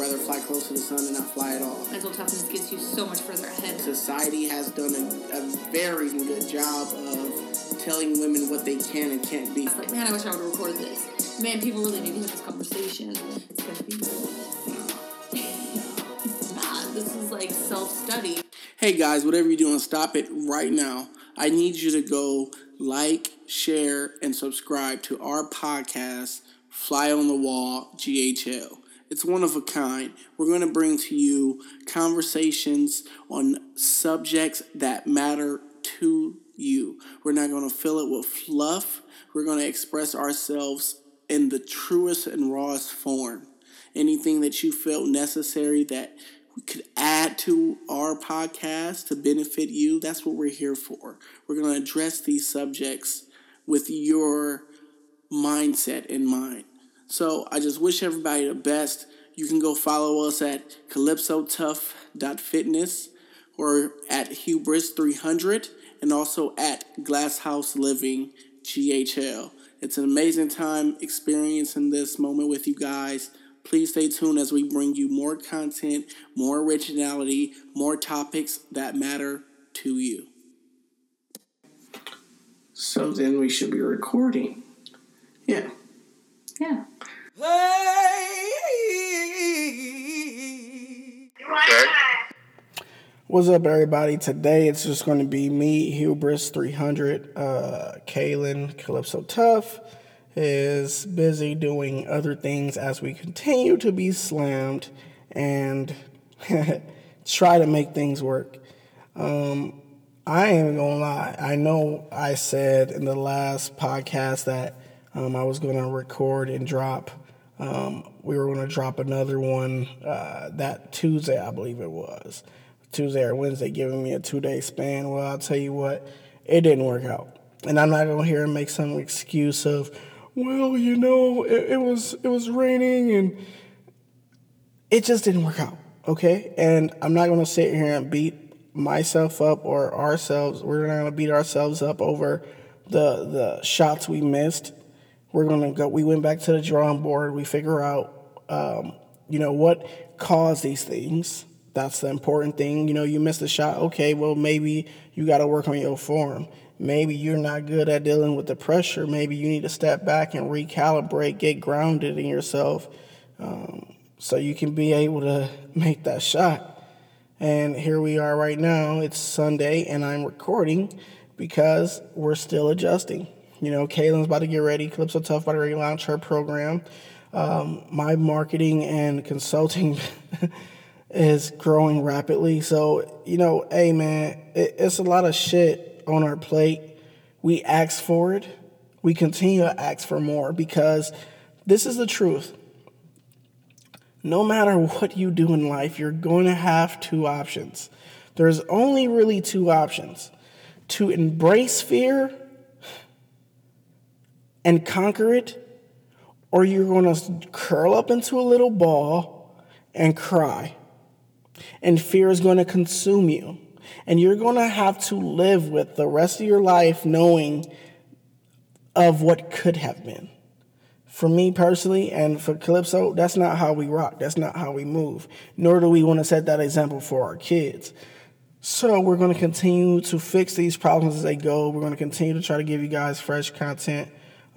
rather fly close to the sun and not fly at all. Mental toughness gets you so much further ahead. Society has done a, a very good job of telling women what they can and can't be. It's like, man, I wish I would record this. Man, people really need to hear this conversation. It's gonna be nah, this is like self-study. Hey guys, whatever you're doing, stop it right now. I need you to go like, share, and subscribe to our podcast, Fly on the Wall GHL. It's one of a kind. We're going to bring to you conversations on subjects that matter to you. We're not going to fill it with fluff. We're going to express ourselves in the truest and rawest form. Anything that you felt necessary that we could add to our podcast to benefit you, that's what we're here for. We're going to address these subjects with your mindset in mind. So I just wish everybody the best. You can go follow us at calypsotough.fitness or at hubris300 and also at Glasshouse Living GHL. It's an amazing time experiencing this moment with you guys. Please stay tuned as we bring you more content, more originality, more topics that matter to you. So then we should be recording. Yeah. Yeah. What's up, everybody? Today it's just going to be me, Hubris 300. Uh, Kaylin Calypso Tough is busy doing other things as we continue to be slammed and try to make things work. Um, I ain't gonna lie. I know I said in the last podcast that um, I was gonna record and drop. Um, we were gonna drop another one uh, that Tuesday, I believe it was. Tuesday or Wednesday, giving me a two day span. Well, I'll tell you what, it didn't work out. And I'm not gonna hear him make some excuse of, well, you know, it, it was it was raining and it just didn't work out. Okay, and I'm not gonna sit here and beat myself up or ourselves. We're not gonna beat ourselves up over the the shots we missed. We're gonna go. We went back to the drawing board. We figure out, um, you know, what caused these things. That's the important thing. You know, you missed a shot. Okay, well, maybe you got to work on your form. Maybe you're not good at dealing with the pressure. Maybe you need to step back and recalibrate, get grounded in yourself, um, so you can be able to make that shot. And here we are right now. It's Sunday, and I'm recording because we're still adjusting. You know, Kaylin's about to get ready. Calypso Tough about to relaunch her program. Um, my marketing and consulting is growing rapidly. So, you know, hey man, it, it's a lot of shit on our plate. We ask for it. We continue to ask for more because this is the truth. No matter what you do in life, you're going to have two options. There's only really two options to embrace fear and conquer it, or you're going to curl up into a little ball and cry and fear is going to consume you. And you're going to have to live with the rest of your life knowing of what could have been. For me personally, and for Calypso, that's not how we rock. That's not how we move. Nor do we want to set that example for our kids. So we're going to continue to fix these problems as they go. We're going to continue to try to give you guys fresh content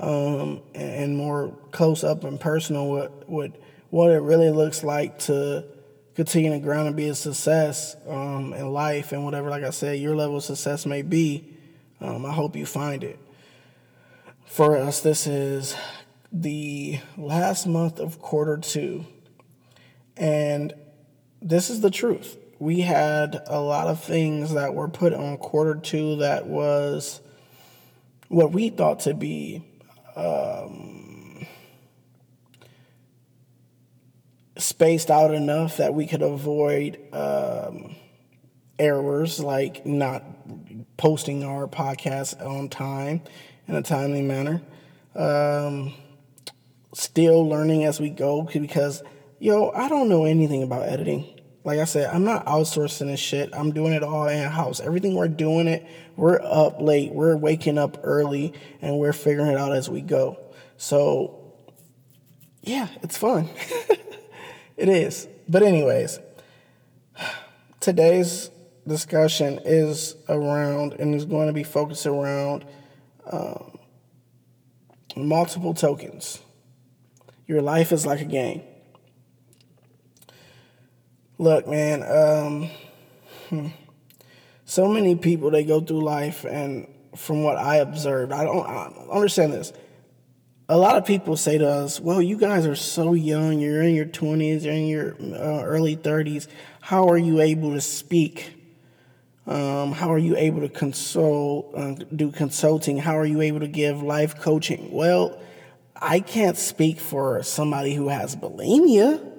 um, and more close up and personal what, what what it really looks like to continue to ground and be a success um, in life and whatever, like I said, your level of success may be. Um, I hope you find it. For us, this is the last month of quarter two. And this is the truth. We had a lot of things that were put on quarter two that was what we thought to be um, spaced out enough that we could avoid um, errors like not posting our podcast on time in a timely manner. Um, still learning as we go because, yo, I don't know anything about editing. Like I said, I'm not outsourcing this shit. I'm doing it all in house. Everything we're doing it, we're up late, we're waking up early, and we're figuring it out as we go. So, yeah, it's fun. it is. But anyways, today's discussion is around and is going to be focused around um, multiple tokens. Your life is like a game. Look, man, um, hmm, so many people they go through life, and from what I observed, I don't I understand this. A lot of people say to us, "Well, you guys are so young. You're in your 20s, you're in your uh, early 30s. How are you able to speak? Um, how are you able to consult, uh, do consulting? How are you able to give life coaching?" Well, I can't speak for somebody who has bulimia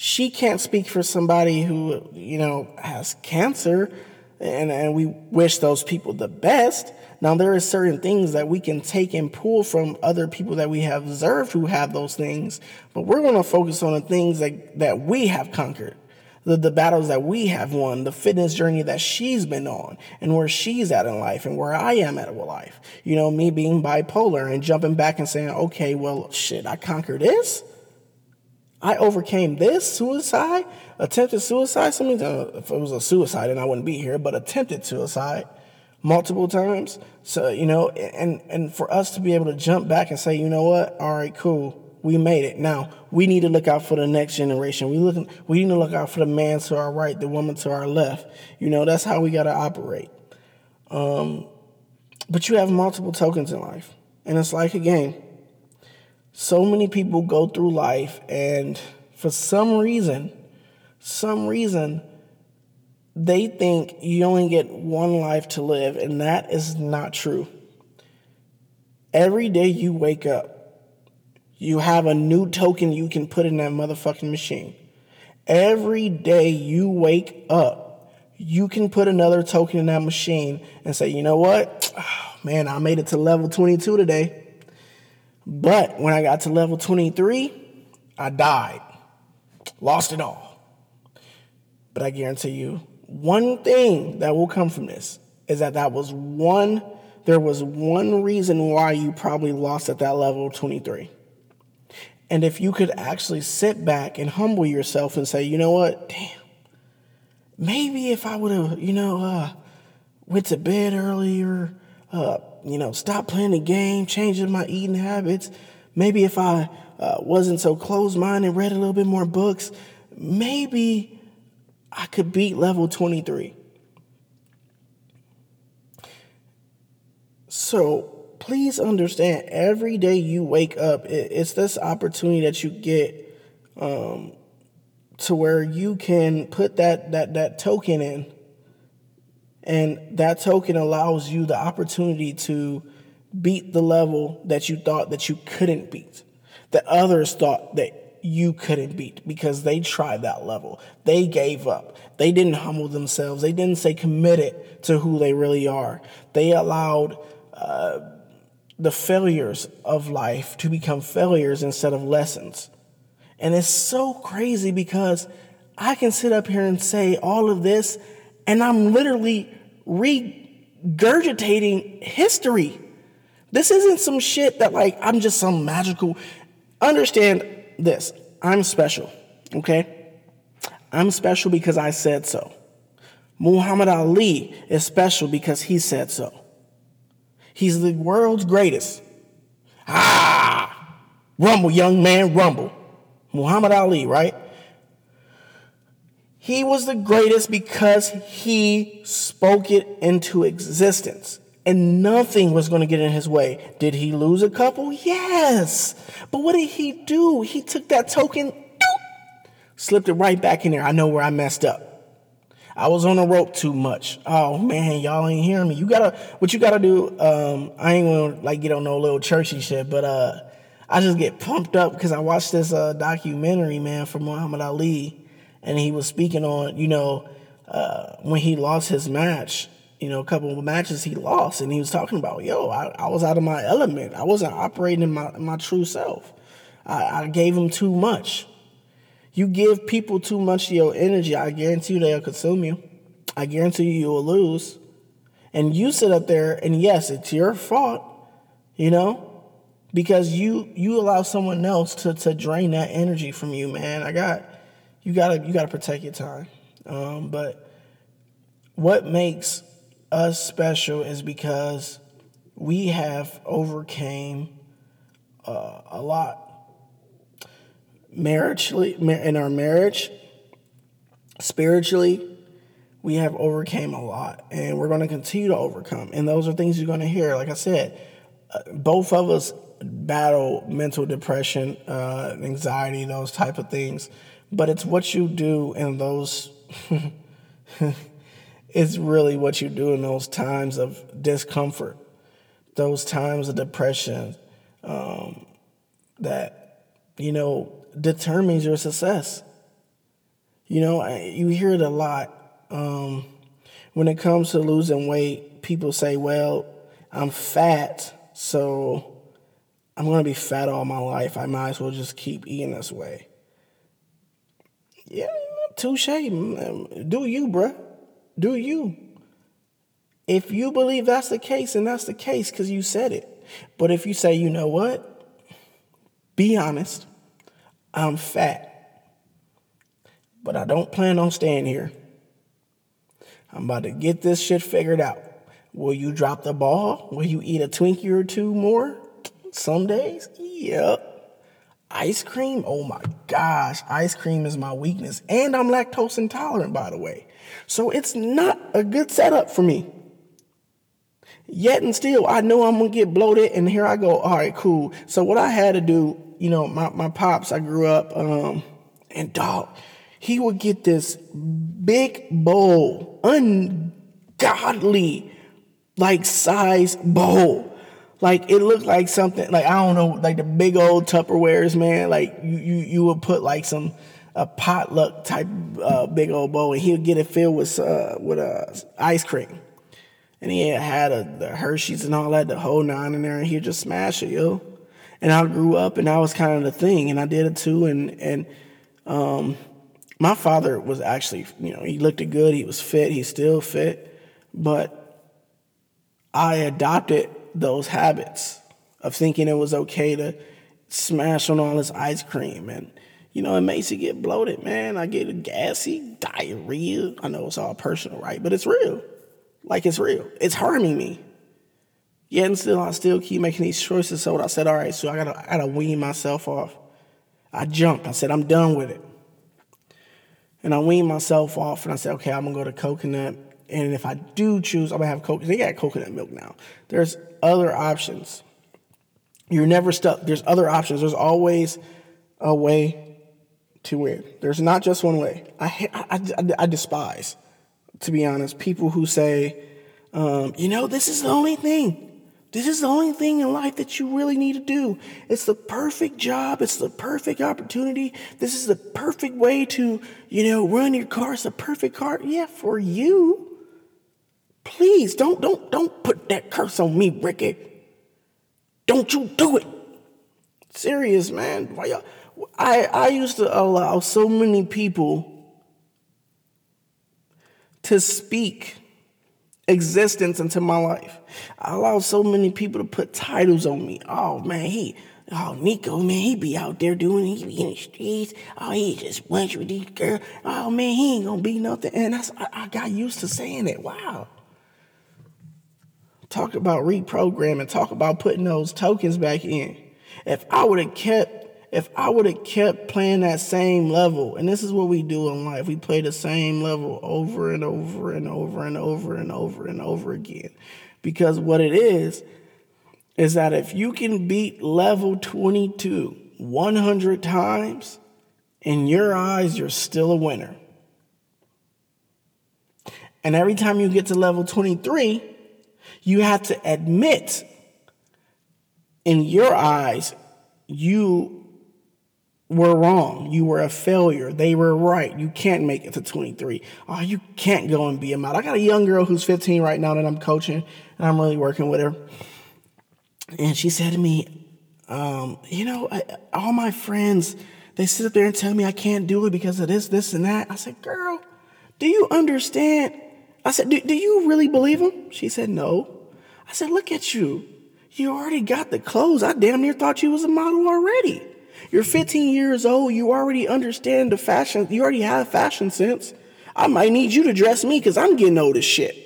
she can't speak for somebody who, you know, has cancer, and, and we wish those people the best. Now, there are certain things that we can take and pull from other people that we have observed who have those things, but we're going to focus on the things that, that we have conquered, the, the battles that we have won, the fitness journey that she's been on, and where she's at in life and where I am at in life. You know, me being bipolar and jumping back and saying, okay, well, shit, I conquered this. I overcame this suicide, attempted suicide. Something if it was a suicide, and I wouldn't be here, but attempted suicide multiple times. So you know, and and for us to be able to jump back and say, you know what, all right, cool, we made it. Now we need to look out for the next generation. We look, we need to look out for the man to our right, the woman to our left. You know, that's how we got to operate. Um, but you have multiple tokens in life, and it's like a game so many people go through life and for some reason, some reason, they think you only get one life to live, and that is not true. Every day you wake up, you have a new token you can put in that motherfucking machine. Every day you wake up, you can put another token in that machine and say, you know what? Oh, man, I made it to level 22 today. But when I got to level 23, I died, lost it all. But I guarantee you, one thing that will come from this is that that was one, there was one reason why you probably lost at that level 23. And if you could actually sit back and humble yourself and say, you know what, damn, maybe if I would have, you know, uh, went to bed earlier, uh, you know, stop playing the game, changing my eating habits. Maybe if I uh, wasn't so closed minded, read a little bit more books, maybe I could beat level 23. So please understand every day you wake up, it's this opportunity that you get um, to where you can put that, that, that token in and that token allows you the opportunity to beat the level that you thought that you couldn't beat, that others thought that you couldn't beat because they tried that level. They gave up. They didn't humble themselves. They didn't stay committed to who they really are. They allowed uh, the failures of life to become failures instead of lessons. And it's so crazy because I can sit up here and say all of this, and I'm literally regurgitating history. This isn't some shit that, like, I'm just some magical. Understand this I'm special, okay? I'm special because I said so. Muhammad Ali is special because he said so. He's the world's greatest. Ah! Rumble, young man, rumble. Muhammad Ali, right? He was the greatest because he spoke it into existence. And nothing was going to get in his way. Did he lose a couple? Yes. But what did he do? He took that token, doop, slipped it right back in there. I know where I messed up. I was on the rope too much. Oh man, y'all ain't hearing me. You gotta, what you gotta do, um, I ain't gonna like get on no little churchy shit, but uh, I just get pumped up because I watched this uh, documentary, man, from Muhammad Ali and he was speaking on, you know, uh, when he lost his match, you know, a couple of matches he lost, and he was talking about, yo, I, I was out of my element. I wasn't operating in my, my true self. I, I gave him too much. You give people too much of your energy, I guarantee you they'll consume you. I guarantee you you will lose. And you sit up there, and yes, it's your fault, you know, because you you allow someone else to to drain that energy from you, man. I got you gotta you gotta protect your time. Um, but what makes us special is because we have overcame uh, a lot. Marriagely in our marriage spiritually we have overcame a lot and we're going to continue to overcome. And those are things you're going to hear. Like i said uh, both of us battle mental depression uh, anxiety those type of things but it's what you do in those it's really what you do in those times of discomfort those times of depression um, that you know determines your success you know you hear it a lot um, when it comes to losing weight, people say, well, I'm fat, so I'm going to be fat all my life. I might as well just keep eating this way. Yeah, touche. Do you, bruh. Do you. If you believe that's the case, and that's the case because you said it. But if you say, you know what? Be honest. I'm fat. But I don't plan on staying here. I'm about to get this shit figured out. Will you drop the ball? Will you eat a Twinkie or two more? Some days? Yep. Ice cream? Oh my gosh, ice cream is my weakness. And I'm lactose intolerant, by the way. So it's not a good setup for me. Yet and still, I know I'm gonna get bloated, and here I go. All right, cool. So what I had to do, you know, my, my pops, I grew up, um, and dog, he would get this big bowl, ungodly like size bowl. Like it looked like something like I don't know, like the big old Tupperwares, man. Like you you you would put like some a potluck type uh, big old bowl, and he would get it filled with uh, with uh, ice cream, and he had a, the Hershey's and all that, the whole nine in there, and he'd just smash it, yo. And I grew up, and that was kind of the thing, and I did it too, and and um, my father was actually, you know, he looked good, he was fit, he's still fit, but I adopted those habits of thinking it was okay to smash on all this ice cream and you know, it makes you get bloated, man. I get a gassy, diarrhea. I know it's all personal, right? But it's real. Like it's real. It's harming me. Yet and still, I still keep making these choices. So I said, all right, so I gotta, I gotta wean myself off. I jumped. I said, I'm done with it. And I weaned myself off and I said, okay, I'm gonna go to coconut. And if I do choose, I'm gonna have coconut. They got coconut milk now. There's other options. You're never stuck. There's other options. There's always a way to win. There's not just one way. I, I, I, I despise, to be honest, people who say, um, you know, this is the only thing. This is the only thing in life that you really need to do. It's the perfect job. It's the perfect opportunity. This is the perfect way to, you know, run your car. It's the perfect car. Yeah, for you. Please don't don't don't put that curse on me, Ricky. Don't you do it. Serious, man. Why I I used to allow so many people to speak existence into my life. I allowed so many people to put titles on me. Oh man, he, oh Nico, man, he be out there doing, he be in the streets. Oh, he just bunch with these girls. Oh man, he ain't gonna be nothing. And I, I got used to saying it. Wow. Talk about reprogramming. Talk about putting those tokens back in. If I would have kept if I would have kept playing that same level, and this is what we do in life, we play the same level over and over and over and over and over and over again. Because what it is, is that if you can beat level 22 100 times, in your eyes, you're still a winner. And every time you get to level 23, you have to admit in your eyes, you were wrong. You were a failure. They were right. You can't make it to 23. Oh, you can't go and be a model. I got a young girl who's 15 right now that I'm coaching, and I'm really working with her. And she said to me, um, you know, I, all my friends, they sit up there and tell me I can't do it because of this, this, and that. I said, girl, do you understand? I said, do, do you really believe them? She said, no. I said, look at you. You already got the clothes. I damn near thought you was a model already. You're 15 years old. You already understand the fashion. You already have fashion sense. I might need you to dress me because I'm getting old as shit.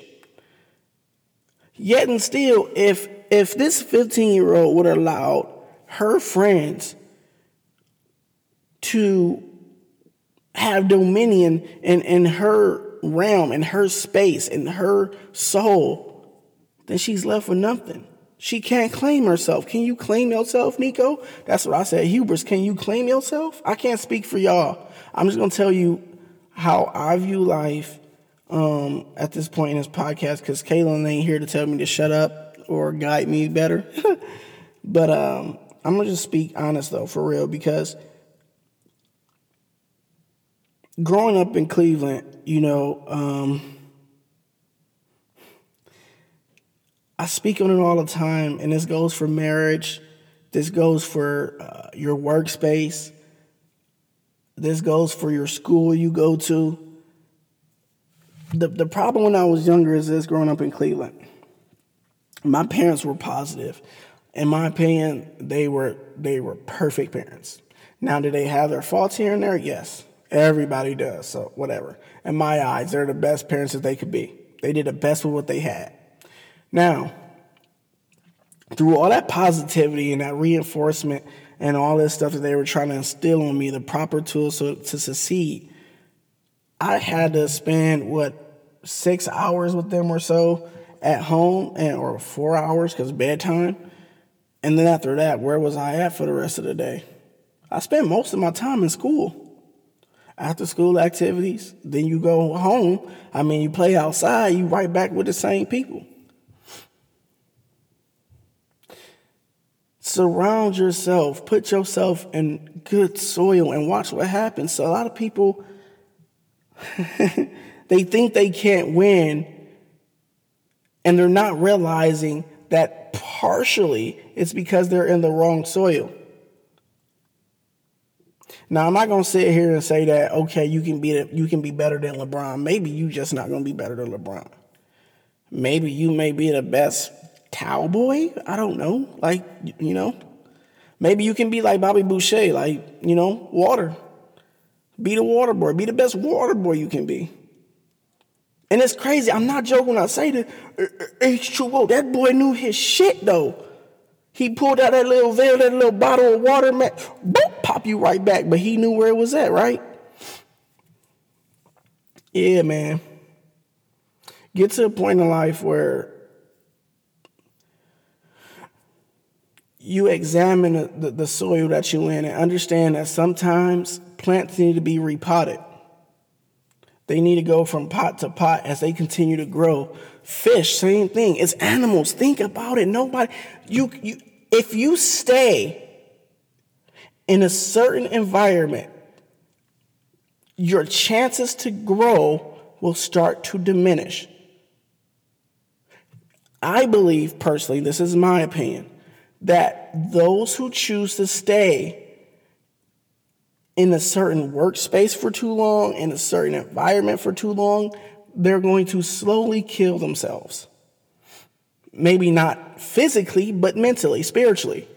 Yet and still, if if this 15 year old would allow her friends to have dominion in, in her realm, in her space, in her soul, then she's left with nothing. She can't claim herself. Can you claim yourself, Nico? That's what I said. Hubris, can you claim yourself? I can't speak for y'all. I'm just gonna tell you how I view life um, at this point in this podcast because Kaylin ain't here to tell me to shut up or guide me better. but um, I'm gonna just speak honest though, for real, because growing up in Cleveland, you know, um, I speak on it all the time, and this goes for marriage, this goes for uh, your workspace, this goes for your school you go to. The, the problem when I was younger is this growing up in Cleveland. My parents were positive. In my opinion, they were they were perfect parents. Now, do they have their faults here and there? Yes. Everybody does, so whatever. In my eyes, they're the best parents that they could be. They did the best with what they had. Now, through all that positivity and that reinforcement and all this stuff that they were trying to instill on me, the proper tools to, to succeed, I had to spend what six hours with them or so at home, and or four hours because bedtime. And then after that, where was I at for the rest of the day? I spent most of my time in school after school activities. Then you go home. I mean, you play outside, you right back with the same people. Surround yourself, put yourself in good soil, and watch what happens. So, a lot of people, they think they can't win, and they're not realizing that partially it's because they're in the wrong soil. Now I'm not gonna sit here and say that okay, you can be you can be better than LeBron. Maybe you just not gonna be better than LeBron. Maybe you may be the best towel boy. I don't know. Like you know, maybe you can be like Bobby Boucher, like you know, water. Be the water boy. Be the best water boy you can be. And it's crazy. I'm not joking when I say that. Uh, uh, H2O, that boy knew his shit though. He pulled out that little veil, that little bottle of water, man, boop, pop you right back. But he knew where it was at, right? Yeah, man. Get to a point in life where you examine the, the, soil that you're in and understand that sometimes plants need to be repotted. They need to go from pot to pot as they continue to grow. Fish, same thing. It's animals. Think about it. Nobody, you, you, if you stay in a certain environment, your chances to grow will start to diminish. I believe personally, this is my opinion, that those who choose to stay in a certain workspace for too long, in a certain environment for too long, they're going to slowly kill themselves. Maybe not physically, but mentally, spiritually.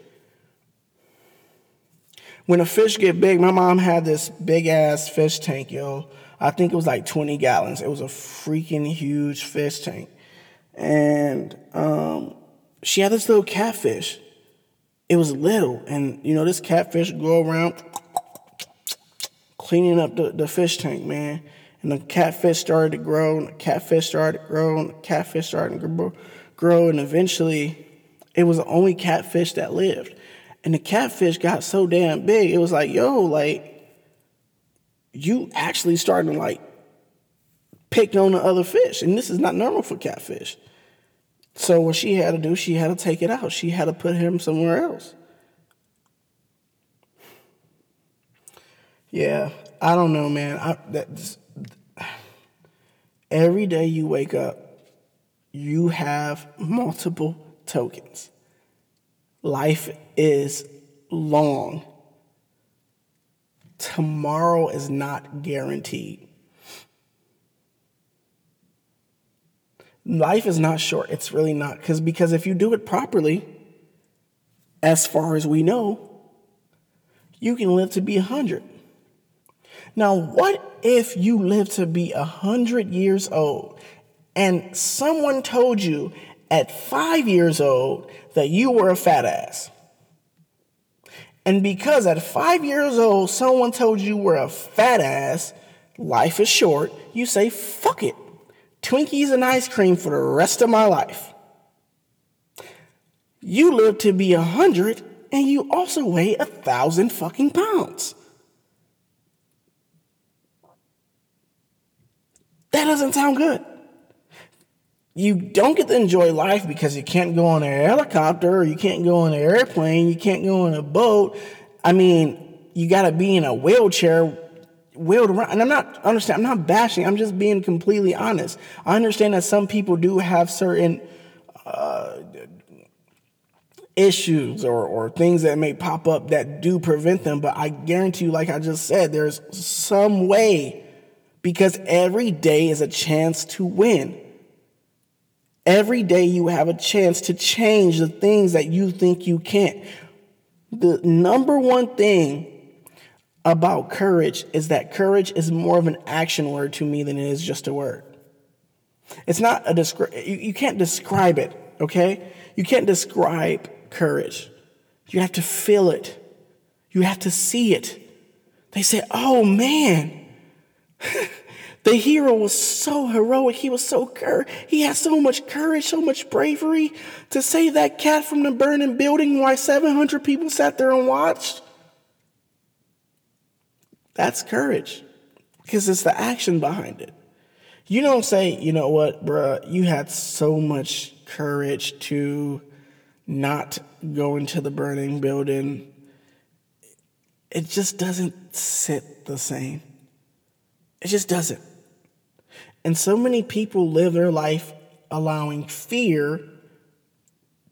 When a fish get big, my mom had this big ass fish tank, yo. I think it was like 20 gallons. It was a freaking huge fish tank. And um, she had this little catfish. It was little. And, you know, this catfish go around cleaning up the, the fish tank, man. And the catfish started to grow, and the catfish started to grow, and the catfish started to grow, and eventually it was the only catfish that lived. And the catfish got so damn big, it was like, yo, like, you actually starting to like pick on the other fish. And this is not normal for catfish. So what she had to do, she had to take it out. She had to put him somewhere else. Yeah, I don't know, man. I, every day you wake up, you have multiple tokens. Life is long. Tomorrow is not guaranteed. Life is not short. It's really not. Because because if you do it properly, as far as we know, you can live to be a 100. Now, what if you live to be a 100 years old and someone told you at five years old that you were a fat ass? And because at five years old, someone told you were a fat ass, life is short, you say, fuck it. Twinkies and ice cream for the rest of my life. You live to be a hundred and you also weigh a thousand fucking pounds. That doesn't sound good. You don't get to enjoy life because you can't go on a helicopter, or you can't go on an airplane, you can't go on a boat. I mean, you got to be in a wheelchair, wheeled around. And I'm not understand. I'm not bashing. I'm just being completely honest. I understand that some people do have certain uh, issues or, or things that may pop up that do prevent them. But I guarantee you, like I just said, there's some way because every day is a chance to win. Every day you have a chance to change the things that you think you can't. The number one thing about courage is that courage is more of an action word to me than it is just a word. It's not a describe, you, you can't describe it, okay? You can't describe courage. You have to feel it. You have to see it. They say, oh man, the hero was so heroic. He was so courage. He had so much courage, so much bravery to save that cat from the burning building while 700 people sat there and watched. That's courage because it's the action behind it. You don't say, you know what, bruh, you had so much courage to not go into the burning building, it just doesn't sit the same. It just doesn't. And so many people live their life allowing fear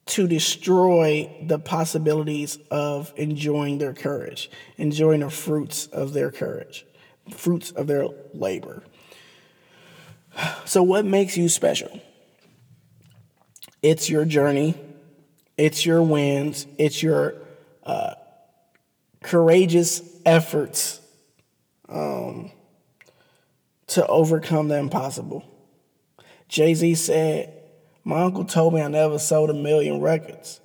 to destroy the possibilities of enjoying their courage, enjoying the fruits of their courage, fruits of their labor. So, what makes you special? It's your journey it's your wins, it's your uh, courageous efforts um, to overcome the impossible. Jay Z said, My uncle told me I never sold a million records.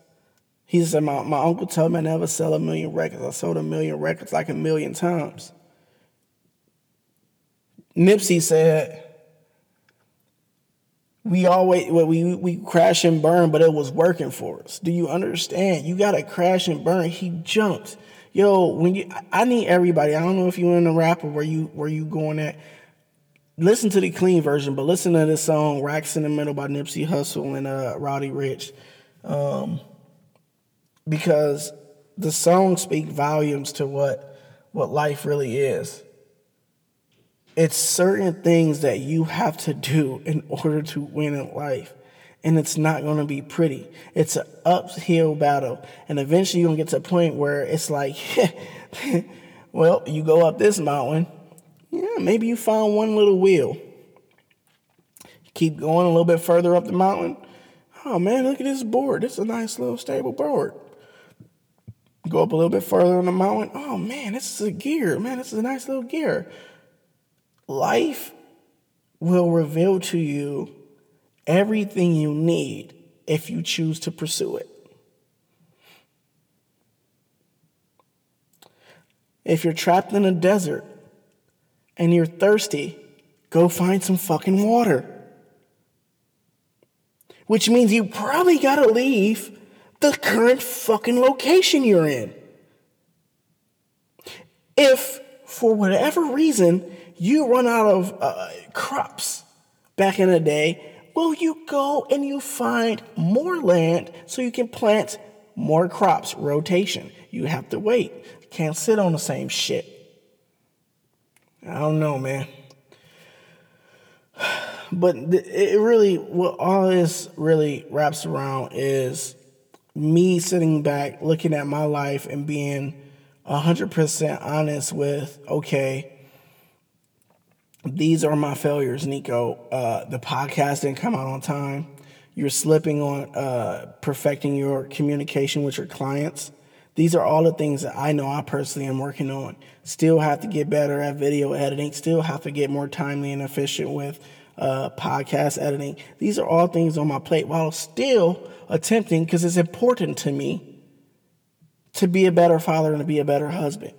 He said, my, my uncle told me I never sell a million records. I sold a million records like a million times. Nipsey said, we always well, we we crash and burn, but it was working for us. Do you understand? You got to crash and burn. He jumped. Yo, when you, I need everybody. I don't know if you're in the rap or where you where you going at. Listen to the clean version, but listen to this song "Racks in the Middle" by Nipsey Hussle and uh, Roddy Ricch, um, because the songs speak volumes to what what life really is. It's certain things that you have to do in order to win in life. And it's not going to be pretty. It's an uphill battle. And eventually you're going to get to a point where it's like, well, you go up this mountain. Yeah, maybe you find one little wheel. Keep going a little bit further up the mountain. Oh man, look at this board. Is a nice little stable board. Go up a little bit further on the mountain. Oh man, this is a gear. Man, this is a nice little gear life will reveal to you everything you need if you choose to pursue it. If you're trapped in a desert and you're thirsty, go find some fucking water. Which means you probably gotta leave the current fucking location you're in. If, for whatever reason, you run out of uh, crops back in the day, well, you go and you find more land so you can plant more crops, rotation. You have to wait. Can't sit on the same shit. I don't know, man. But it really, what all this really wraps around is me sitting back, looking at my life and being 100% honest with, okay, these are my failures, Nico. Uh, the podcast didn't come out on time. you're slipping on uh, perfecting your communication with your clients. These are all the things that I know I personally am working on. Still have to get better at video editing. Still have to get more timely and efficient with uh, podcast editing. These are all things on my plate while still attempting, because it's important to me, to be a better father and to be a better husband.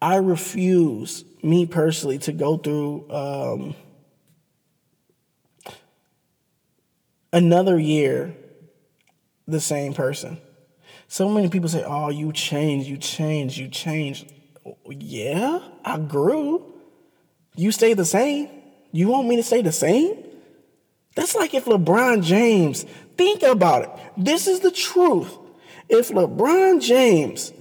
I refuse, me personally, to go through um, another year the same person. So many people say, Oh, you changed, you changed, you changed. Yeah, I grew. You stay the same. You want me to stay the same? That's like if LeBron James, think about it. This is the truth. If LeBron James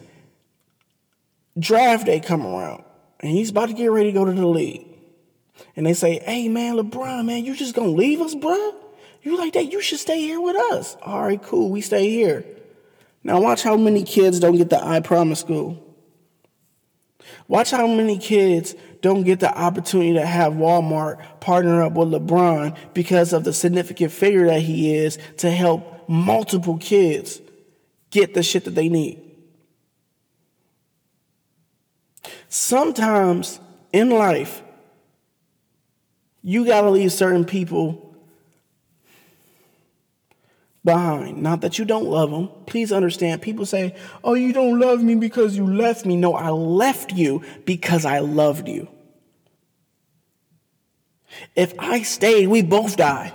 draft day come around and he's about to get ready to go to the league, and they say, "Hey man, LeBron, man, you just gonna leave us, bro? You like that? You should stay here with us." All right, cool. We stay here. Now watch how many kids don't get the I Promise School. Watch how many kids don't get the opportunity to have Walmart partner up with LeBron because of the significant figure that he is to help multiple kids get the shit that they need. Sometimes in life, you got to leave certain people behind. Not that you don't love them. Please understand. People say, Oh, you don't love me because you left me. No, I left you because I loved you. If I stayed, we both die.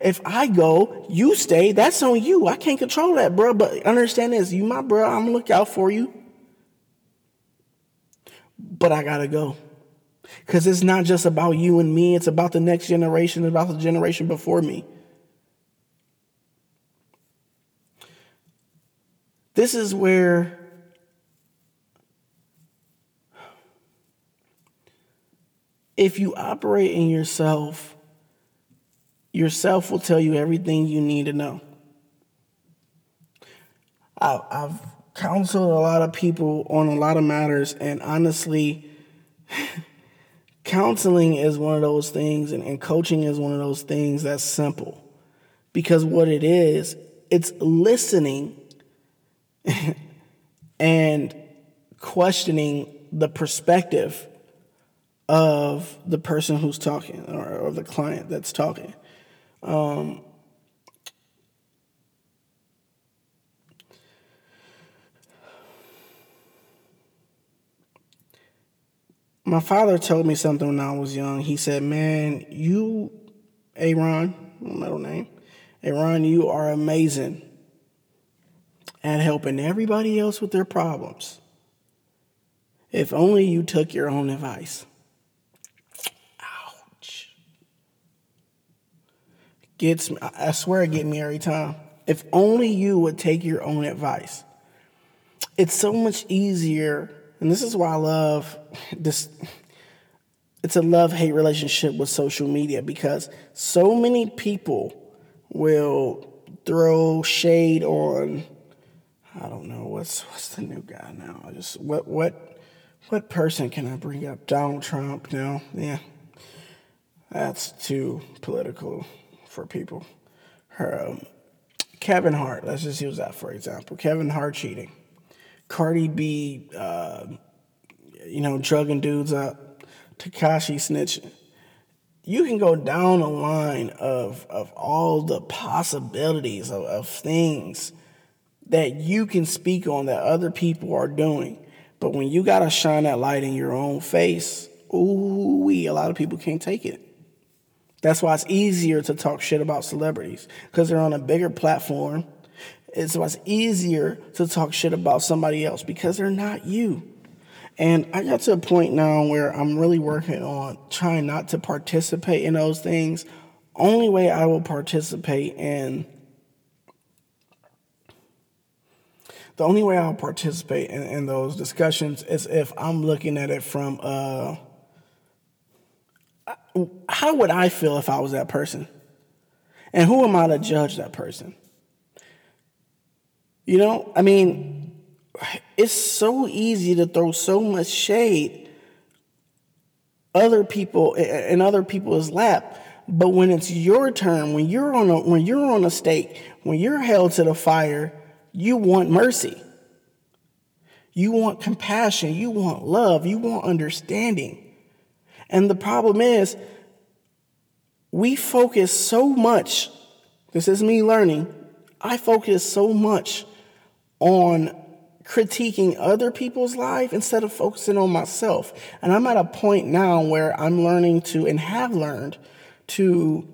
If I go, you stay, that's on you. I can't control that, bro. But understand this you, my bro, I'm gonna look out for you. But I gotta go. Because it's not just about you and me, it's about the next generation, about the generation before me. This is where if you operate in yourself, yourself will tell you everything you need to know. I've counseled a lot of people on a lot of matters, and honestly, counseling is one of those things, and, and coaching is one of those things that's simple. Because what it is, it's listening and questioning the perspective of the person who's talking or, or the client that's talking. Um, my father told me something when I was young. He said, Man, you, Aaron, my middle name, Aaron, you are amazing at helping everybody else with their problems. If only you took your own advice. Ouch. Gets me, I swear it gets me every time. If only you would take your own advice. It's so much easier, and this is why I love this. It's a love hate relationship with social media because so many people will throw shade on I don't know what's what's the new guy now. I just what what what person can I bring up? Donald Trump? No, yeah, that's too political for people. Her um, Kevin Hart. Let's just use that for example. Kevin Hart cheating. Cardi B, uh, you know, drugging dudes up. Tekashi snitching. You can go down a line of of all the possibilities of, of things that you can speak on that other people are doing. But when you got to shine that light in your own face, ooh, a lot of people can't take it. That's why it's easier to talk shit about celebrities because they're on a bigger platform. It's why it's easier to talk shit about somebody else because they're not you. And I got to a point now where I'm really working on trying not to participate in those things. Only way I will participate in the only way I'll participate in, in those discussions is if I'm looking at it from uh, how would I feel if I was that person? And who am I to judge that person? You know, I mean, it's so easy to throw so much shade other people in other people's lap But when it's your turn, when you're on a when you're on a stake, when you're held to the fire, you want mercy. You want compassion, you want love, you want understanding. And the problem is we focus so much. This is me learning. I focus so much on critiquing other people's life instead of focusing on myself. And I'm at a point now where I'm learning to and have learned to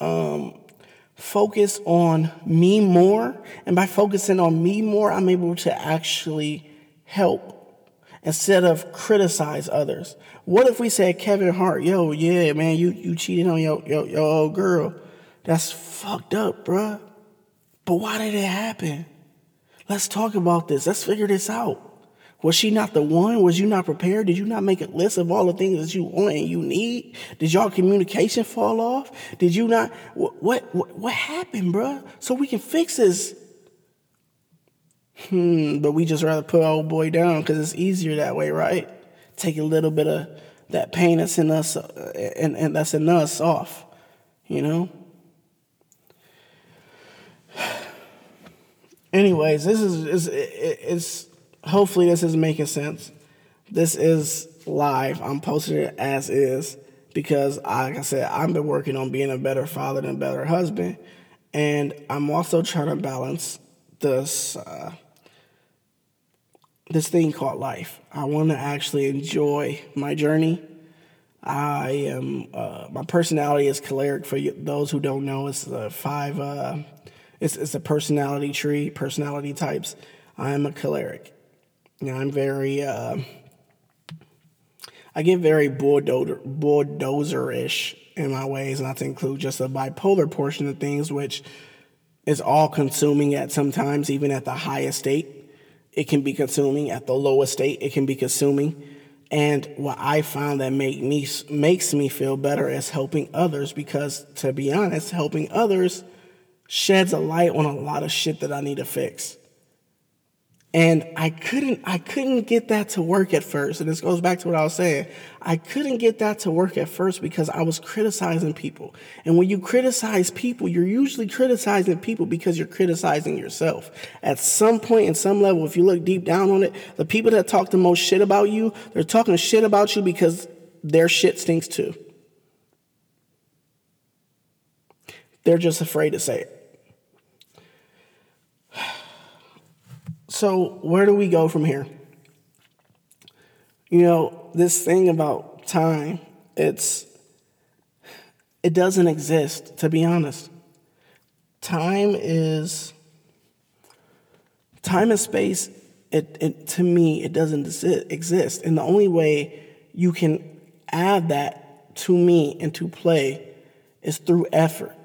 um, focus on me more. And by focusing on me more, I'm able to actually help instead of criticize others. What if we said Kevin Hart, yo, yeah, man, you, you cheated on your, your, your old girl. That's fucked up, bruh. But why did it happen? Let's talk about this. Let's figure this out. Was she not the one? Was you not prepared? Did you not make a list of all the things that you want and you need? Did y'all communication fall off? Did you not? What what what, happened, bruh? So we can fix this. Hmm, but we just rather put old boy down because it's easier that way, right? Take a little bit of that pain that's in us uh, and, and that's in us off, you know? Anyways, this is, is it's hopefully this is making sense. This is live. I'm posting it as is because, like I said, I've been working on being a better father and a better husband, and I'm also trying to balance this uh, this thing called life. I want to actually enjoy my journey. I am uh, my personality is choleric. For those who don't know, it's a five. Uh, it's it's a personality tree, personality types. I am a choleric. Now I'm very. Uh, I get very bulldozer bulldozer-ish in my ways, not to include just the bipolar portion of things, which is all consuming at sometimes, even at the highest state it can be consuming. At the lowest state, it can be consuming. And what I found that make me makes me feel better is helping others because to be honest, helping others sheds a light on a lot of shit that I need to fix. And I couldn't, I couldn't get that to work at first. And this goes back to what I was saying. I couldn't get that to work at first because I was criticizing people. And when you criticize people, you're usually criticizing people because you're criticizing yourself. At some point, in some level, if you look deep down on it, the people that talk the most shit about you, they're talking shit about you because their shit stinks too. They're just afraid to say it. So, where do we go from here? You know, this thing about time, it's it doesn't exist, to be honest. Time is time and space it, it to me it doesn't exist. And the only way you can add that to me into play is through effort.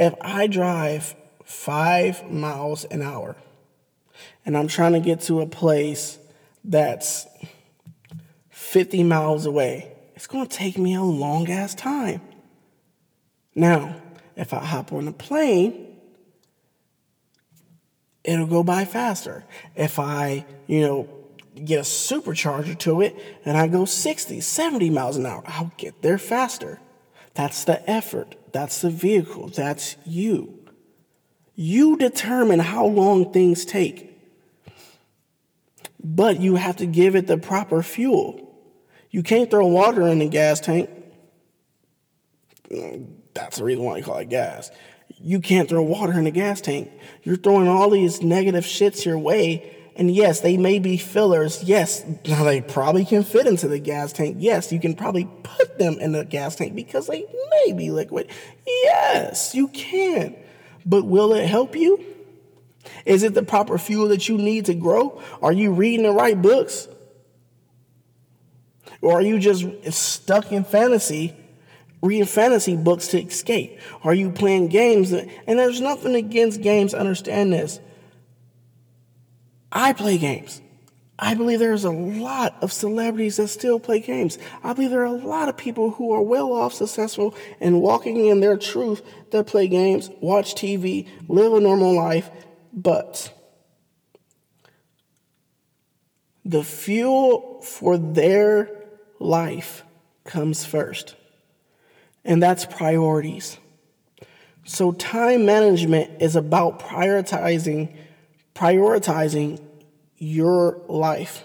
If I drive five miles an hour. And I'm trying to get to a place that's 50 miles away. It's going to take me a long ass time. Now, if I hop on a plane, it'll go by faster. If I, you know, get a supercharger to it and I go 60, 70 miles an hour, I'll get there faster. That's the effort. That's the vehicle. That's you. You determine how long things take. But you have to give it the proper fuel. You can't throw water in the gas tank. That's the reason why I call it gas. You can't throw water in the gas tank. You're throwing all these negative shits your way. And yes, they may be fillers. Yes, they probably can fit into the gas tank. Yes, you can probably put them in the gas tank because they may be liquid. Yes, you can. But will it help you? Is it the proper fuel that you need to grow? Are you reading the right books? Or are you just stuck in fantasy, reading fantasy books to escape? Are you playing games? And there's nothing against games, understand this. I play games. I believe there's a lot of celebrities that still play games. I believe there are a lot of people who are well off, successful, and walking in their truth that play games, watch TV, live a normal life, but the fuel for their life comes first, and that's priorities. So time management is about prioritizing prioritizing your life.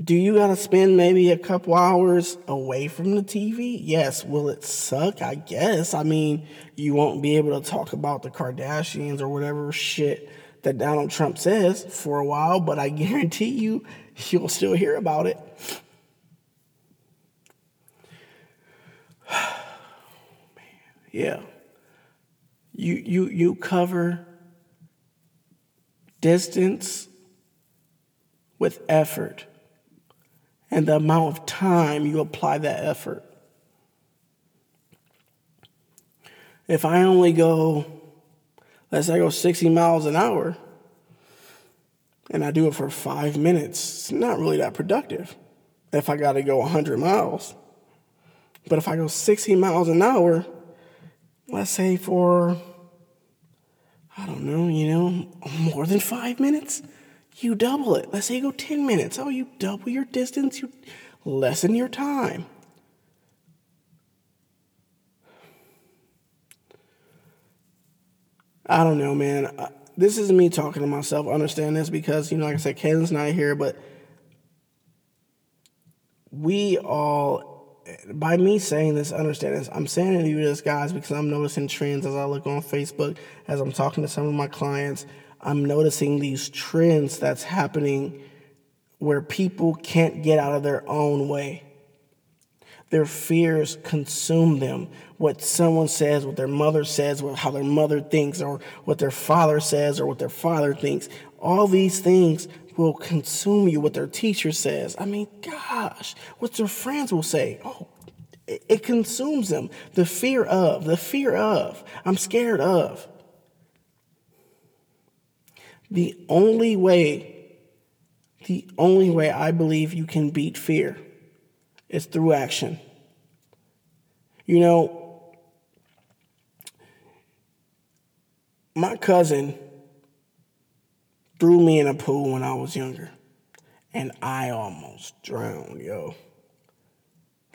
Do you got to spend maybe a couple hours away from the TV? Yes. Will it suck? I guess. I mean, you won't be able to talk about the Kardashians or whatever shit that Donald Trump says for a while, but I guarantee you, you'll still hear about it. yeah. You you you cover distance with effort and the amount of time you apply that effort. If I only go, let's say I go 60 miles an hour, and I do it for five minutes, it's not really that productive if I got to go 100 miles. But if I go 60 miles an hour, let's say for, I don't know, you know, more than five minutes, you double it. Let's say you go 10 minutes. Oh, you double your distance, you lessen your time. I don't know, man. Uh, this is me talking to myself. Understand this because, you know, like I said, Kaylin's not here, but we all, by me saying this, understand this. I'm saying it to you this, guys, because I'm noticing trends as I look on Facebook, as I'm talking to some of my clients. I'm noticing these trends that's happening where people can't get out of their own way. Their fears consume them. What someone says, what their mother says, how their mother thinks, or what their father says, or what their father thinks. All these things will consume you, what their teacher says. I mean, gosh, what their friends will say. Oh, it, it consumes them. The fear of, the fear of, I'm scared of. The only way, the only way I believe you can beat fear is through action. You know, my cousin threw me in a pool when I was younger, and I almost drowned, yo.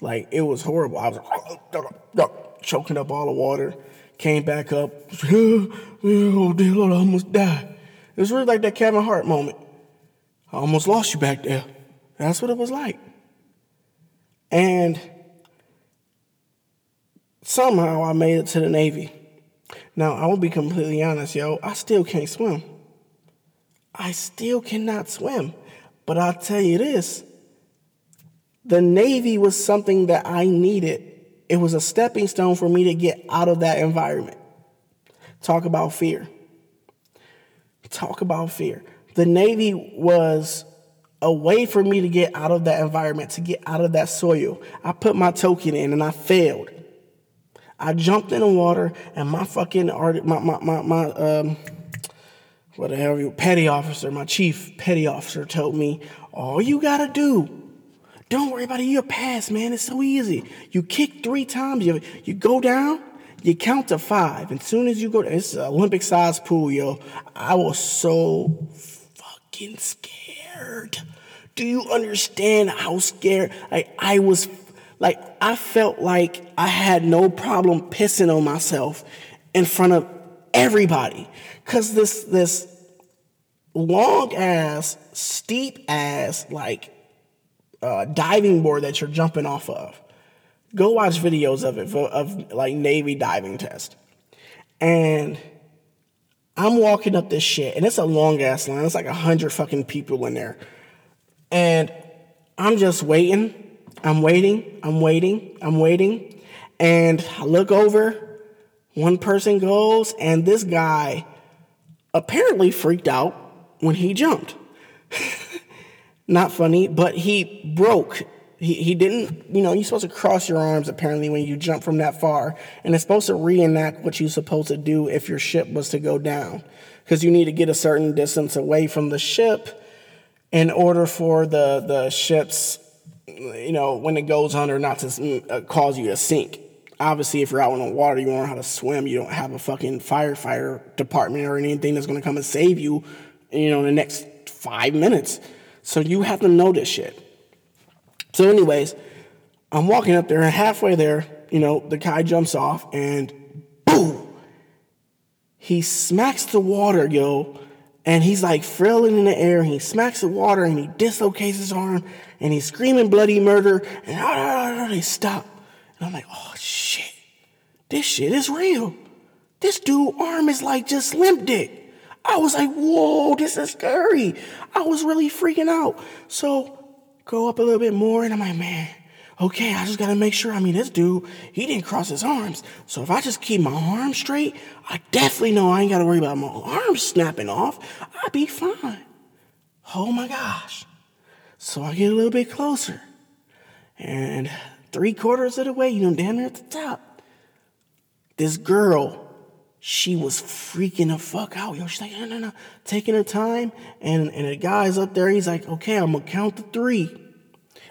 Like, it was horrible. I was choking up all the water, came back up, oh, dear Lord, I almost died. It was really like that Kevin Hart moment. I almost lost you back there. That's what it was like. And somehow I made it to the Navy. Now, I will be completely honest, yo, I still can't swim. I still cannot swim. But I'll tell you this the Navy was something that I needed. It was a stepping stone for me to get out of that environment. Talk about fear. Talk about fear. The Navy was a way for me to get out of that environment, to get out of that soil. I put my token in and I failed. I jumped in the water and my fucking art, my my my, my um, what the hell, petty officer, my chief petty officer told me, all you gotta do, don't worry about it, you're man. It's so easy. You kick three times, you you go down, you count to five. And soon as you go, it's an Olympic sized pool, yo. I was so fucking scared. Do you understand how scared? Like I was, like I felt like I had no problem pissing on myself in front of everybody, cause this this long ass, steep ass, like uh, diving board that you're jumping off of Go watch videos of it of like Navy diving test. And I'm walking up this shit, and it's a long ass line. It's like a hundred fucking people in there. And I'm just waiting. I'm waiting. I'm waiting. I'm waiting. And I look over. One person goes, and this guy apparently freaked out when he jumped. Not funny, but he broke he, he didn't, you know, you're supposed to cross your arms apparently when you jump from that far. And it's supposed to reenact what you're supposed to do if your ship was to go down. Because you need to get a certain distance away from the ship in order for the, the ship's, you know, when it goes under, not to mm, uh, cause you to sink. Obviously, if you're out in the water, you learn how to swim. You don't have a fucking firefighter department or anything that's going to come and save you, you know, in the next five minutes. So you have to know this shit. So, anyways, I'm walking up there, and halfway there, you know, the guy jumps off, and boom, he smacks the water, yo, and he's like frailing in the air. And he smacks the water, and he dislocates his arm, and he's screaming bloody murder, and ah, ah, ah, they stop, and I'm like, oh shit, this shit is real. This dude arm is like just limp dick. I was like, whoa, this is scary. I was really freaking out. So go up a little bit more, and I'm like, man, okay, I just gotta make sure. I mean, this dude, he didn't cross his arms. So if I just keep my arms straight, I definitely know I ain't gotta worry about my arms snapping off. I'd be fine. Oh my gosh. So I get a little bit closer. And three quarters of the way, you know, down there at the top, this girl she was freaking the fuck out. Yo, she's like, no, no, no, taking her time. And, and the guy's up there, he's like, okay, I'm gonna count to three.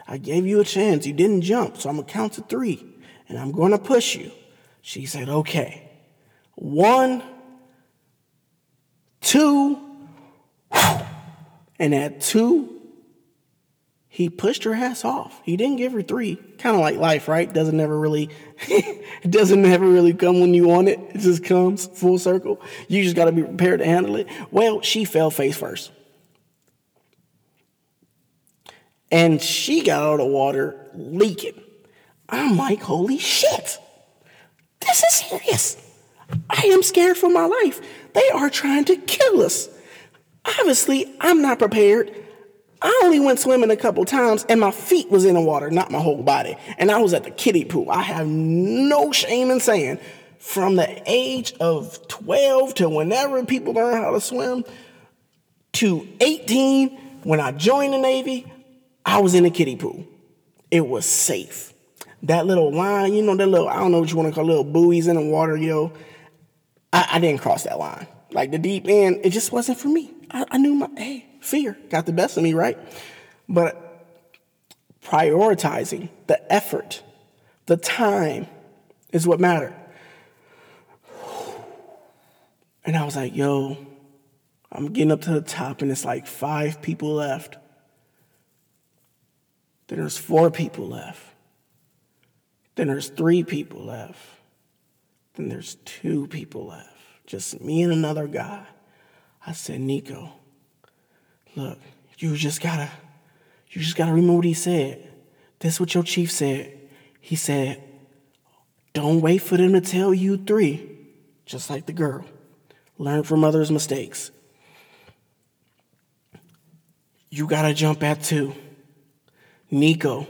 I gave you a chance. You didn't jump, so I'm gonna count to three. And I'm gonna push you. She said, okay. One, two, and at two, he pushed her ass off. He didn't give her three. Kind of like life, right? Doesn't never really, it doesn't never really come when you want it. It just comes full circle. You just got to be prepared to handle it. Well, she fell face first. And she got out of water leaking. I'm like, holy shit. This is serious. I am scared for my life. They are trying to kill us. Obviously, I'm not prepared. I only went swimming a couple times and my feet was in the water, not my whole body. And I was at the kiddie pool. I have no shame in saying from the age of 12 to whenever people learn how to swim to 18, when I joined the Navy, I was in the kiddie pool. It was safe. That little line, you know, that little, I don't know what you want to call little buoys in the water, yo. I, I didn't cross that line. Like the deep end, it just wasn't for me. I, I knew my, hey, fear got the best of me, right? But prioritizing the effort, the time is what mattered. And I was like, yo, I'm getting up to the top, and it's like five people left. Then there's four people left. Then there's three people left. Then there's two people left. Just me and another guy. I said, Nico, look, you just gotta, you just gotta remember what he said. That's what your chief said. He said, don't wait for them to tell you three, just like the girl. Learn from others' mistakes. You gotta jump at two. Nico,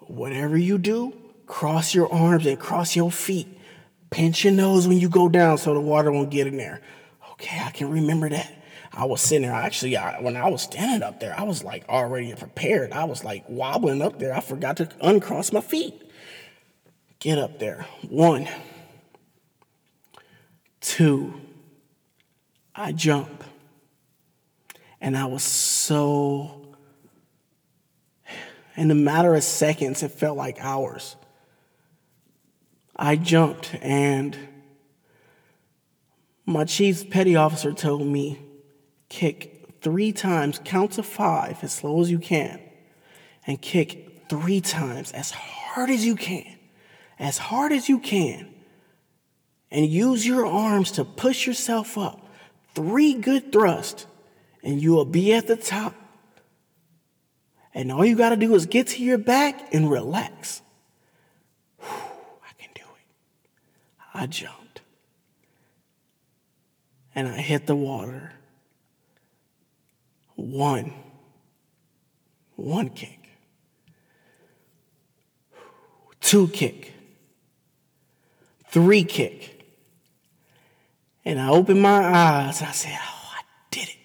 whatever you do, cross your arms and cross your feet. Pinch your nose when you go down so the water won't get in there. Okay, I can remember that. I was sitting there. Actually, I, when I was standing up there, I was like already prepared. I was like wobbling up there. I forgot to uncross my feet. Get up there. One, two, I jump. And I was so, in a matter of seconds, it felt like hours. I jumped, and my chief petty officer told me kick three times, count to five as slow as you can, and kick three times as hard as you can, as hard as you can, and use your arms to push yourself up. Three good thrusts, and you will be at the top. And all you got to do is get to your back and relax. I can do it. I jumped. And I hit the water one. One kick. Two kick. Three kick. And I opened my eyes. And I said, Oh, I did it.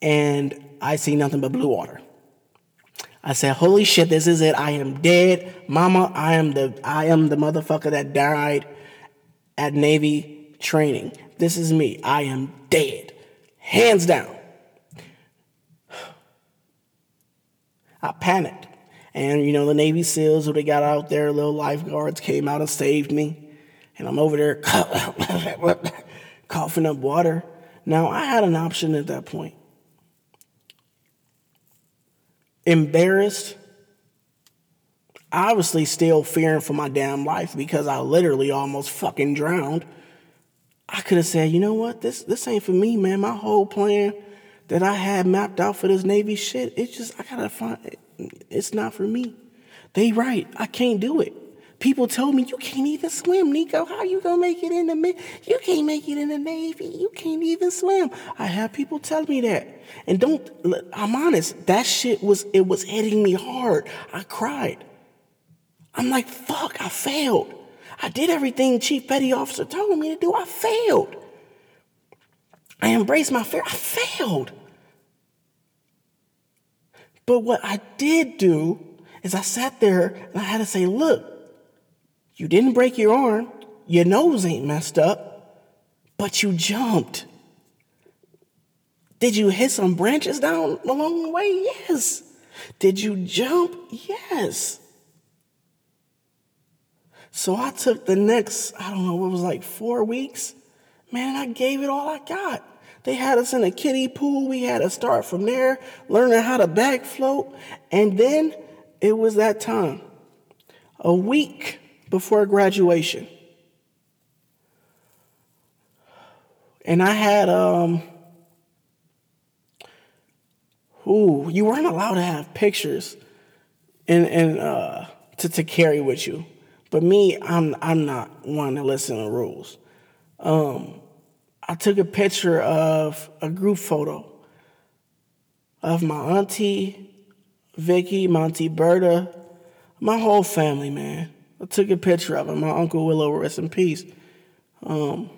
And I see nothing but blue water. I said, "Holy shit, this is it! I am dead, Mama. I am the I am the motherfucker that died at Navy training. This is me. I am dead, hands down." I panicked. And, you know, the Navy SEALs who they got out there, little lifeguards came out and saved me. And I'm over there coughing up water. Now, I had an option at that point. Embarrassed obviously still fearing for my damn life because I literally almost fucking drowned. I could have said, you know what, this this ain't for me, man. My whole plan that I had mapped out for this Navy shit, it's just I gotta find. It's not for me. They right, I can't do it. People told me you can't even swim, Nico. How you gonna make it in the? You can't make it in the Navy. You can't even swim. I have people tell me that, and don't. I'm honest. That shit was it was hitting me hard. I cried. I'm like, fuck, I failed. I did everything Chief Petty Officer told me to do. I failed. I embraced my fear. I failed. But what I did do is I sat there and I had to say, look, you didn't break your arm, your nose ain't messed up, but you jumped. Did you hit some branches down along the way? Yes. Did you jump? Yes. So I took the next, I don't know, what was like four weeks. Man, I gave it all I got. They had us in a kiddie pool. We had to start from there, learning how to back float. And then it was that time. A week before graduation. And I had um ooh, you weren't allowed to have pictures and and uh to, to carry with you. But me, I'm I'm not one to listen to rules. Um, I took a picture of a group photo of my auntie Vicky, my auntie Berta, my whole family, man. I took a picture of him. My uncle Willow, rest in peace. Um,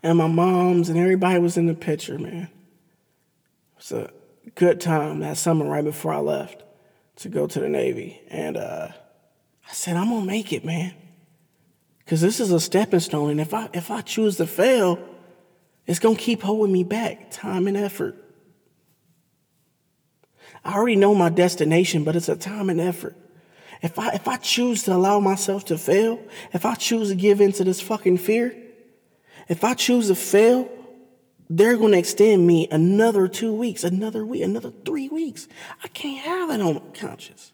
and my mom's and everybody was in the picture, man. It was a good time that summer right before I left to go to the Navy. And uh, I said, I'm gonna make it, man. Cause this is a stepping stone. And if I if I choose to fail, it's gonna keep holding me back, time and effort. I already know my destination, but it's a time and effort. If I if I choose to allow myself to fail, if I choose to give into this fucking fear, if I choose to fail, they're going to extend me another two weeks, another week, another three weeks. I can't have that on my conscience.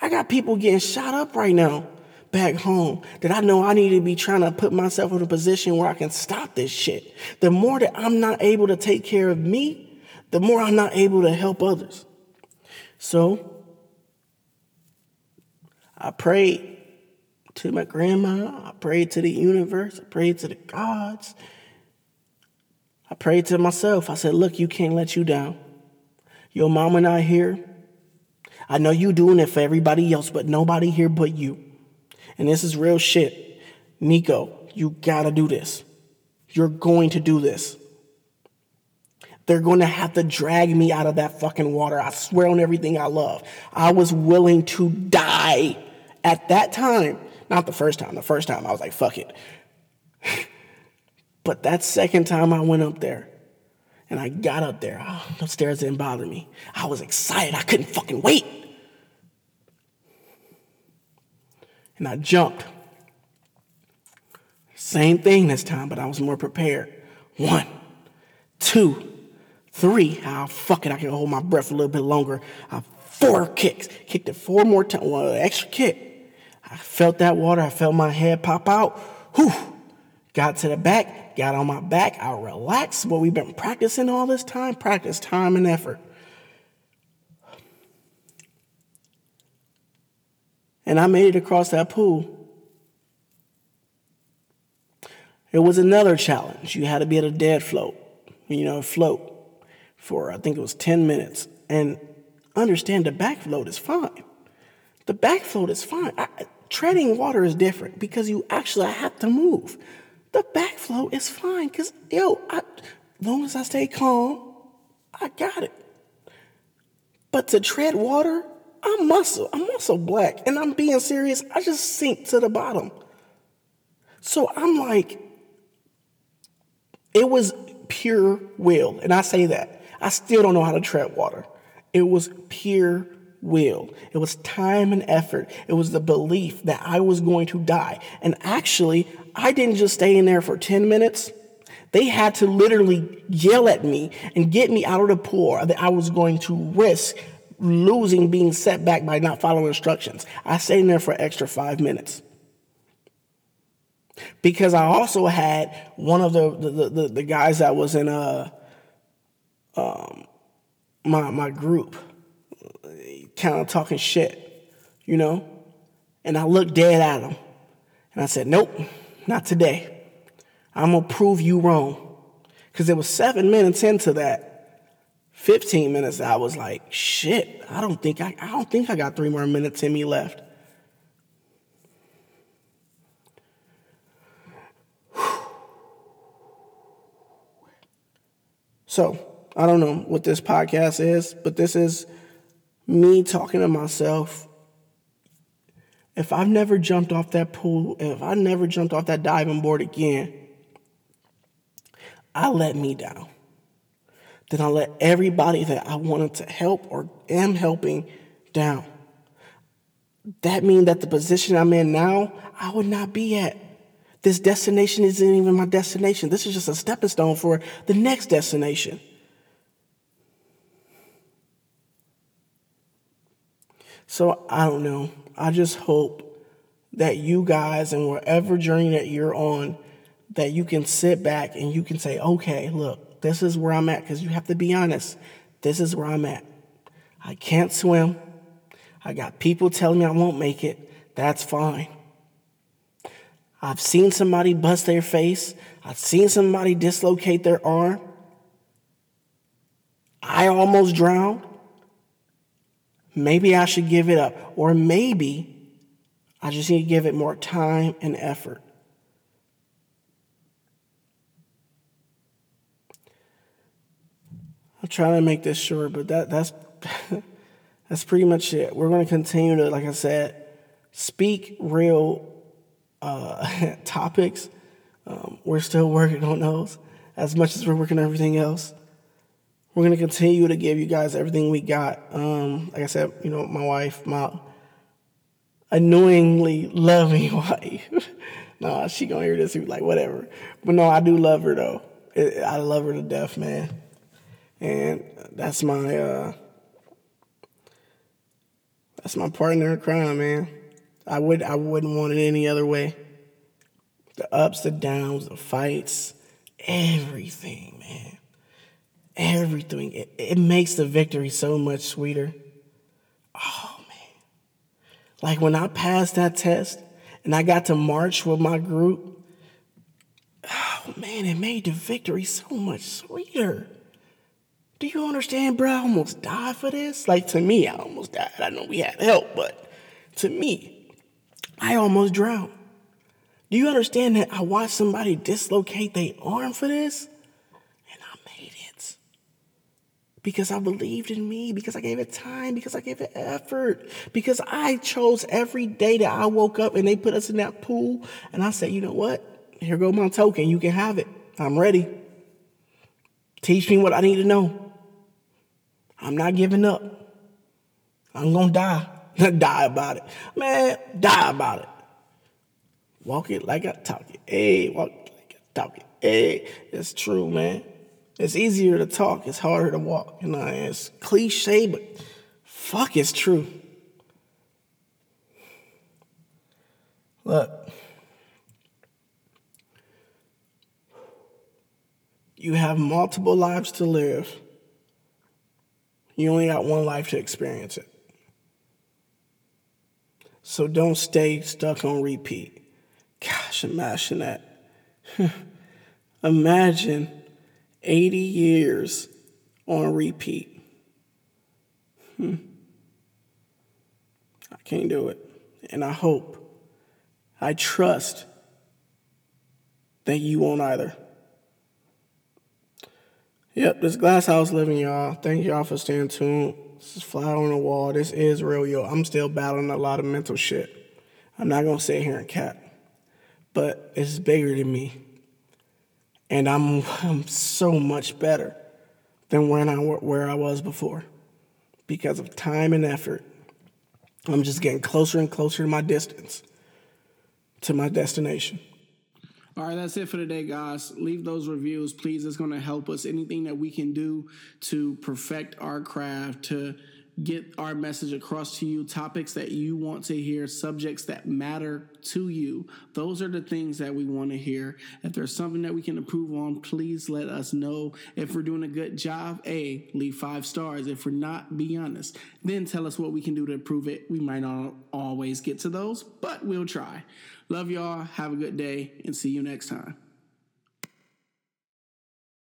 I got people getting shot up right now back home that I know I need to be trying to put myself in a position where I can stop this shit. The more that I'm not able to take care of me, the more I'm not able to help others. So I prayed to my grandma, I prayed to the universe, I prayed to the gods. I prayed to myself. I said, Look, you can't let you down. Your mama not here. I know you doing it for everybody else, but nobody here but you. And this is real shit. Nico, you gotta do this. You're going to do this. They're going to have to drag me out of that fucking water. I swear on everything I love. I was willing to die at that time. Not the first time. The first time I was like, fuck it. But that second time I went up there and I got up there, oh, the stairs didn't bother me. I was excited. I couldn't fucking wait. And I jumped. Same thing this time, but I was more prepared. One, two, three. Ah, oh, fuck it. I can hold my breath a little bit longer. I four kicks. Kicked it four more times. Well, extra kick. I felt that water. I felt my head pop out. Whew. Got to the back, got on my back, I relaxed. What we've been practicing all this time, practice time and effort. And I made it across that pool. It was another challenge. You had to be at a dead float, you know, float for I think it was 10 minutes. And understand the back float is fine. The back float is fine. I, treading water is different because you actually have to move. The backflow is fine because, yo, I, long as I stay calm, I got it. But to tread water, I'm muscle. I'm muscle black. And I'm being serious. I just sink to the bottom. So I'm like, it was pure will. And I say that. I still don't know how to tread water. It was pure will. It was time and effort. It was the belief that I was going to die. And actually, I didn't just stay in there for 10 minutes. They had to literally yell at me and get me out of the pool that I was going to risk losing, being set back by not following instructions. I stayed in there for extra five minutes. Because I also had one of the the, the, the guys that was in a um my my group kind of talking shit, you know? And I looked dead at him. And I said, Nope, not today. I'm gonna prove you wrong. Cause it was seven minutes into that 15 minutes, I was like, shit, I don't think I, I don't think I got three more minutes in me left. So, I don't know what this podcast is, but this is me talking to myself. If I've never jumped off that pool, if I never jumped off that diving board again, I let me down then I let everybody that I wanted to help or am helping down. That means that the position I'm in now, I would not be at. This destination isn't even my destination. This is just a stepping stone for the next destination. So I don't know. I just hope that you guys and whatever journey that you're on, that you can sit back and you can say, okay, look, this is where I'm at because you have to be honest. This is where I'm at. I can't swim. I got people telling me I won't make it. That's fine. I've seen somebody bust their face. I've seen somebody dislocate their arm. I almost drowned. Maybe I should give it up. Or maybe I just need to give it more time and effort. I'm trying to make this short, but that that's that's pretty much it. We're going to continue to, like I said, speak real uh, topics. Um, we're still working on those as much as we're working on everything else. We're going to continue to give you guys everything we got. Um, like I said, you know, my wife, my annoyingly loving wife. nah, she gonna hear this be like, whatever. But no, I do love her though. I love her to death, man and that's my uh, that's my partner in crime, man. I would I wouldn't want it any other way. The ups, the downs, the fights, everything, man. Everything. It, it makes the victory so much sweeter. Oh man. Like when I passed that test and I got to march with my group, oh man, it made the victory so much sweeter. Do you understand, bro? I almost died for this. Like to me, I almost died. I know we had help, but to me, I almost drowned. Do you understand that I watched somebody dislocate their arm for this? And I made it. Because I believed in me, because I gave it time, because I gave it effort, because I chose every day that I woke up and they put us in that pool. And I said, you know what? Here go my token. You can have it. I'm ready. Teach me what I need to know. I'm not giving up. I'm gonna die. die about it. Man, die about it. Walk it like I talk it. Hey, walk it like I talk it. Hey, it's true, man. It's easier to talk, it's harder to walk. You know, it's cliche, but fuck, it's true. Look, you have multiple lives to live. You only got one life to experience it. So don't stay stuck on repeat. Gosh, imagine that. imagine 80 years on repeat. Hmm. I can't do it. And I hope, I trust that you won't either. Yep, this glass house living, y'all. Thank y'all for staying tuned. This is fly on the wall. This is real, yo. I'm still battling a lot of mental shit. I'm not gonna sit here and cap, but it's bigger than me, and I'm I'm so much better than when I where I was before because of time and effort. I'm just getting closer and closer to my distance, to my destination. All right, that's it for today, guys. Leave those reviews, please. It's going to help us. Anything that we can do to perfect our craft, to get our message across to you, topics that you want to hear, subjects that matter to you. Those are the things that we want to hear. If there's something that we can improve on, please let us know. If we're doing a good job, A, leave five stars. If we're not, be honest. Then tell us what we can do to improve it. We might not always get to those, but we'll try. Love y'all. Have a good day and see you next time.